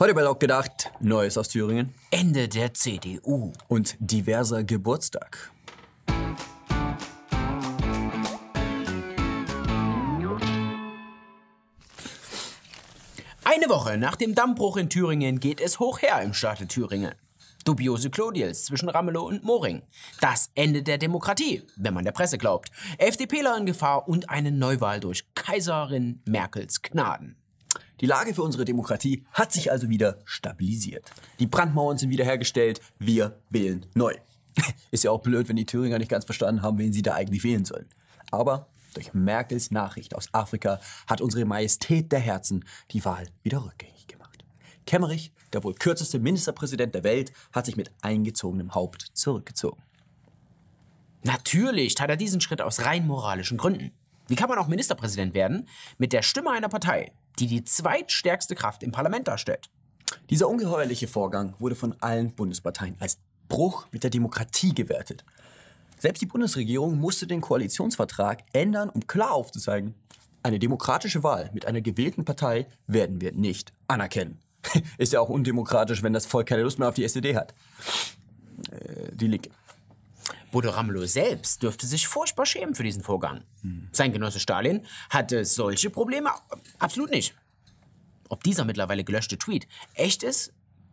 Heute bei Lok gedacht, Neues aus Thüringen Ende der CDU. und diverser Geburtstag. Eine Woche nach dem Dammbruch in Thüringen geht es hoch her im Staate Thüringen. Dubiose Klodiels zwischen Ramelow und Moring. Das Ende der Demokratie, wenn man der Presse glaubt. FDPler in Gefahr und eine Neuwahl durch Kaiserin Merkels Gnaden. Die Lage für unsere Demokratie hat sich also wieder stabilisiert. Die Brandmauern sind wiederhergestellt. Wir wählen neu. Ist ja auch blöd, wenn die Thüringer nicht ganz verstanden haben, wen sie da eigentlich wählen sollen. Aber durch Merkels Nachricht aus Afrika hat unsere Majestät der Herzen die Wahl wieder rückgängig gemacht. Kemmerich, der wohl kürzeste Ministerpräsident der Welt, hat sich mit eingezogenem Haupt zurückgezogen. Natürlich tat er diesen Schritt aus rein moralischen Gründen. Wie kann man auch Ministerpräsident werden mit der Stimme einer Partei, die die zweitstärkste Kraft im Parlament darstellt? Dieser ungeheuerliche Vorgang wurde von allen Bundesparteien als Bruch mit der Demokratie gewertet. Selbst die Bundesregierung musste den Koalitionsvertrag ändern, um klar aufzuzeigen, eine demokratische Wahl mit einer gewählten Partei werden wir nicht anerkennen. Ist ja auch undemokratisch, wenn das Volk keine Lust mehr auf die SED hat. Äh, die Linke. Bodo Ramelow selbst dürfte sich furchtbar schämen für diesen Vorgang. Sein Genosse Stalin hatte solche Probleme absolut nicht. Ob dieser mittlerweile gelöschte Tweet echt ist,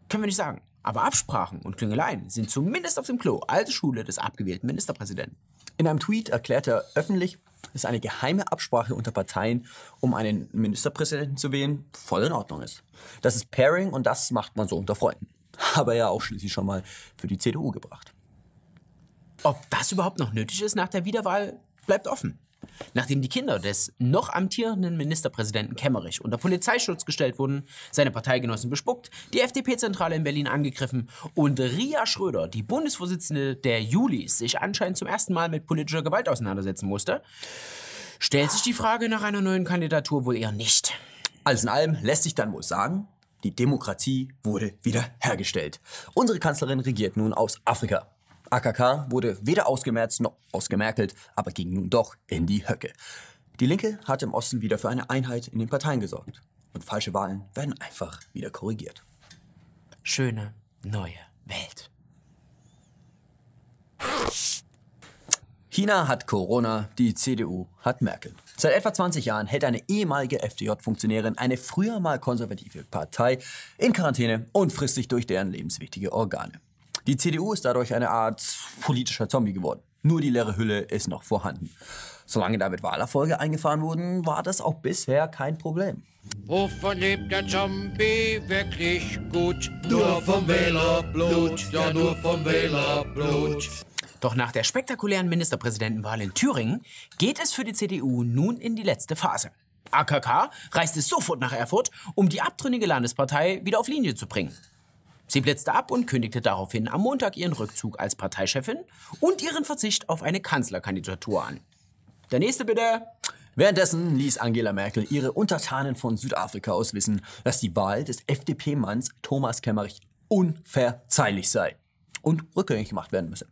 können wir nicht sagen. Aber Absprachen und Klingeleien sind zumindest auf dem Klo alte Schule des abgewählten Ministerpräsidenten. In einem Tweet erklärt er öffentlich, dass eine geheime Absprache unter Parteien, um einen Ministerpräsidenten zu wählen, voll in Ordnung ist. Das ist Pairing und das macht man so unter Freunden. Aber ja auch schließlich schon mal für die CDU gebracht. Ob das überhaupt noch nötig ist nach der Wiederwahl, bleibt offen. Nachdem die Kinder des noch amtierenden Ministerpräsidenten Kemmerich unter Polizeischutz gestellt wurden, seine Parteigenossen bespuckt, die FDP-Zentrale in Berlin angegriffen und Ria Schröder, die Bundesvorsitzende der Julis, sich anscheinend zum ersten Mal mit politischer Gewalt auseinandersetzen musste, stellt sich die Frage nach einer neuen Kandidatur wohl eher nicht. Alles in allem lässt sich dann wohl sagen, die Demokratie wurde wieder hergestellt. Unsere Kanzlerin regiert nun aus Afrika. AKK wurde weder ausgemerzt noch ausgemerkelt, aber ging nun doch in die Höcke. Die Linke hat im Osten wieder für eine Einheit in den Parteien gesorgt. Und falsche Wahlen werden einfach wieder korrigiert. Schöne neue Welt. China hat Corona, die CDU hat Merkel. Seit etwa 20 Jahren hält eine ehemalige FDJ-Funktionärin eine früher mal konservative Partei in Quarantäne und frisst sich durch deren lebenswichtige Organe. Die CDU ist dadurch eine Art politischer Zombie geworden. Nur die leere Hülle ist noch vorhanden. Solange damit Wahlerfolge eingefahren wurden, war das auch bisher kein Problem. Wovon lebt der Zombie wirklich gut? Nur vom Wählerblut, ja nur vom Wählerblut. Doch nach der spektakulären Ministerpräsidentenwahl in Thüringen geht es für die CDU nun in die letzte Phase. AKK reiste sofort nach Erfurt, um die abtrünnige Landespartei wieder auf Linie zu bringen. Sie blitzte ab und kündigte daraufhin am Montag ihren Rückzug als Parteichefin und ihren Verzicht auf eine Kanzlerkandidatur an. Der nächste bitte. Währenddessen ließ Angela Merkel ihre Untertanen von Südafrika aus wissen, dass die Wahl des FDP-Manns Thomas Kemmerich unverzeihlich sei und rückgängig gemacht werden müsse.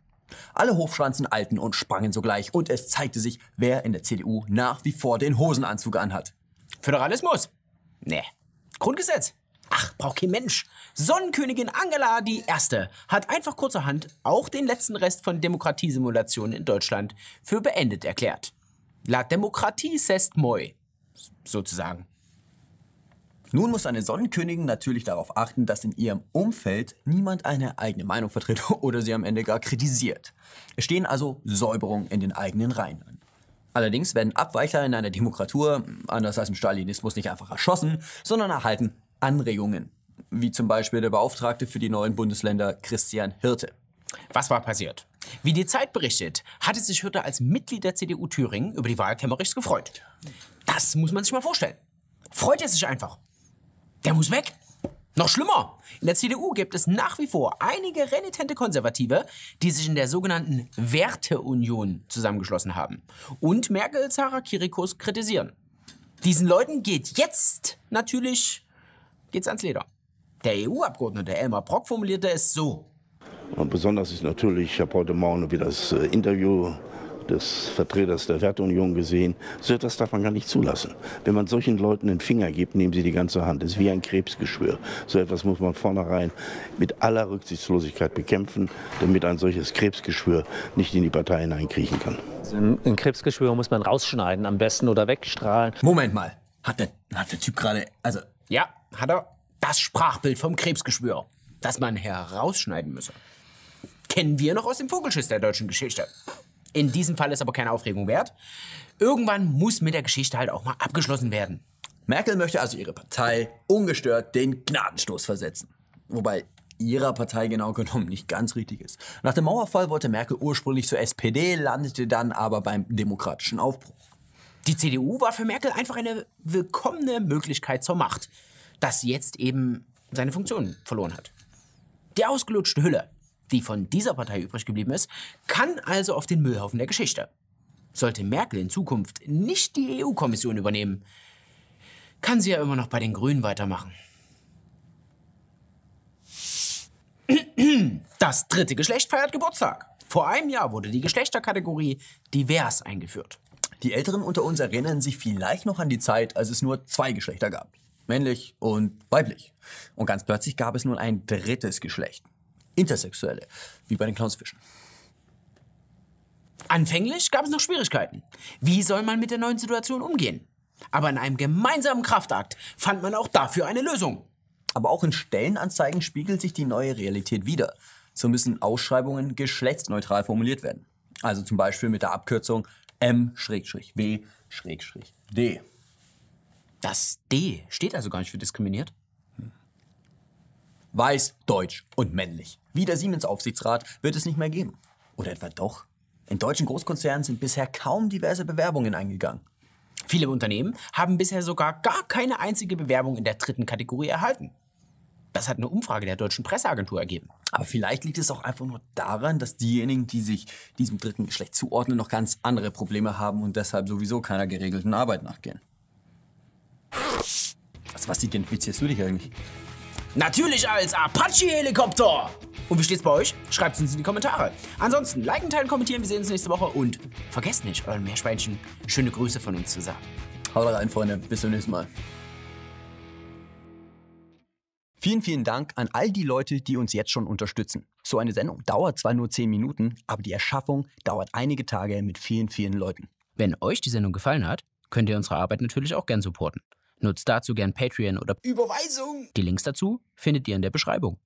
Alle Hofschranzen alten und sprangen sogleich und es zeigte sich, wer in der CDU nach wie vor den Hosenanzug anhat. Föderalismus? Nee. Grundgesetz? Ach, braucht kein Mensch. Sonnenkönigin Angela die Erste hat einfach kurzerhand auch den letzten Rest von Demokratiesimulationen in Deutschland für beendet erklärt. La Demokratie c'est moi. Sozusagen. Nun muss eine Sonnenkönigin natürlich darauf achten, dass in ihrem Umfeld niemand eine eigene Meinung vertritt oder sie am Ende gar kritisiert. Es stehen also Säuberungen in den eigenen Reihen an. Allerdings werden Abweichler in einer Demokratur, anders als im Stalinismus, nicht einfach erschossen, sondern erhalten Anregungen. Wie zum Beispiel der Beauftragte für die neuen Bundesländer Christian Hirte. Was war passiert? Wie die Zeit berichtet, hatte sich Hürte als Mitglied der CDU Thüringen über die Wahl Kemmerichs gefreut. Das muss man sich mal vorstellen. Freut er sich einfach. Der muss weg. Noch schlimmer. In der CDU gibt es nach wie vor einige renitente Konservative, die sich in der sogenannten Werteunion zusammengeschlossen haben und Merkel Sarah Kirikos kritisieren. Diesen Leuten geht jetzt natürlich geht's ans Leder. Der EU-Abgeordnete Elmar Brock formulierte es so. Und besonders ist natürlich, ich habe heute Morgen wieder das äh, Interview des Vertreters der Werteunion gesehen. So etwas darf man gar nicht zulassen. Wenn man solchen Leuten den Finger gibt, nehmen sie die ganze Hand. Das ist wie ein Krebsgeschwür. So etwas muss man vornherein mit aller Rücksichtslosigkeit bekämpfen, damit ein solches Krebsgeschwür nicht in die Partei hineinkriechen kann. Also ein Krebsgeschwür muss man rausschneiden am besten oder wegstrahlen. Moment mal. Hat der, hat der Typ gerade. Also, Ja, hat er. Das Sprachbild vom Krebsgeschwür, das man herausschneiden müsse. Kennen wir noch aus dem Vogelschiss der deutschen Geschichte. In diesem Fall ist aber keine Aufregung wert. Irgendwann muss mit der Geschichte halt auch mal abgeschlossen werden. Merkel möchte also ihre Partei ungestört den Gnadenstoß versetzen. Wobei ihrer Partei genau genommen nicht ganz richtig ist. Nach dem Mauerfall wollte Merkel ursprünglich zur SPD, landete dann aber beim demokratischen Aufbruch. Die CDU war für Merkel einfach eine willkommene Möglichkeit zur Macht, das jetzt eben seine Funktion verloren hat. Die ausgelutschte Hülle, die von dieser Partei übrig geblieben ist, kann also auf den Müllhaufen der Geschichte. Sollte Merkel in Zukunft nicht die EU-Kommission übernehmen, kann sie ja immer noch bei den Grünen weitermachen. Das dritte Geschlecht feiert Geburtstag. Vor einem Jahr wurde die Geschlechterkategorie divers eingeführt. Die Älteren unter uns erinnern sich vielleicht noch an die Zeit, als es nur zwei Geschlechter gab. Männlich und weiblich. Und ganz plötzlich gab es nun ein drittes Geschlecht. Intersexuelle. Wie bei den Clownsfischen. Anfänglich gab es noch Schwierigkeiten. Wie soll man mit der neuen Situation umgehen? Aber in einem gemeinsamen Kraftakt fand man auch dafür eine Lösung. Aber auch in Stellenanzeigen spiegelt sich die neue Realität wider. So müssen Ausschreibungen geschlechtsneutral formuliert werden. Also zum Beispiel mit der Abkürzung M-W-D. Das D steht also gar nicht für diskriminiert. Weiß, deutsch und männlich. Wie der Siemens-Aufsichtsrat wird es nicht mehr geben. Oder etwa doch? In deutschen Großkonzernen sind bisher kaum diverse Bewerbungen eingegangen. Viele Unternehmen haben bisher sogar gar keine einzige Bewerbung in der dritten Kategorie erhalten. Das hat eine Umfrage der deutschen Presseagentur ergeben. Aber vielleicht liegt es auch einfach nur daran, dass diejenigen, die sich diesem dritten Geschlecht zuordnen, noch ganz andere Probleme haben und deshalb sowieso keiner geregelten Arbeit nachgehen. Also was identifizierst du dich eigentlich? Natürlich als Apache-Helikopter! Und wie steht's bei euch? Schreibt es uns in die Kommentare. Ansonsten liken, teilen, kommentieren. Wir sehen uns nächste Woche und vergesst nicht, euren Meerschweinchen schöne Grüße von uns zu sagen. Haut rein, Freunde. Bis zum nächsten Mal. Vielen, vielen Dank an all die Leute, die uns jetzt schon unterstützen. So eine Sendung dauert zwar nur 10 Minuten, aber die Erschaffung dauert einige Tage mit vielen, vielen Leuten. Wenn euch die Sendung gefallen hat, könnt ihr unsere Arbeit natürlich auch gern supporten. Nutzt dazu gern Patreon oder Überweisung! die Links dazu findet ihr in der Beschreibung.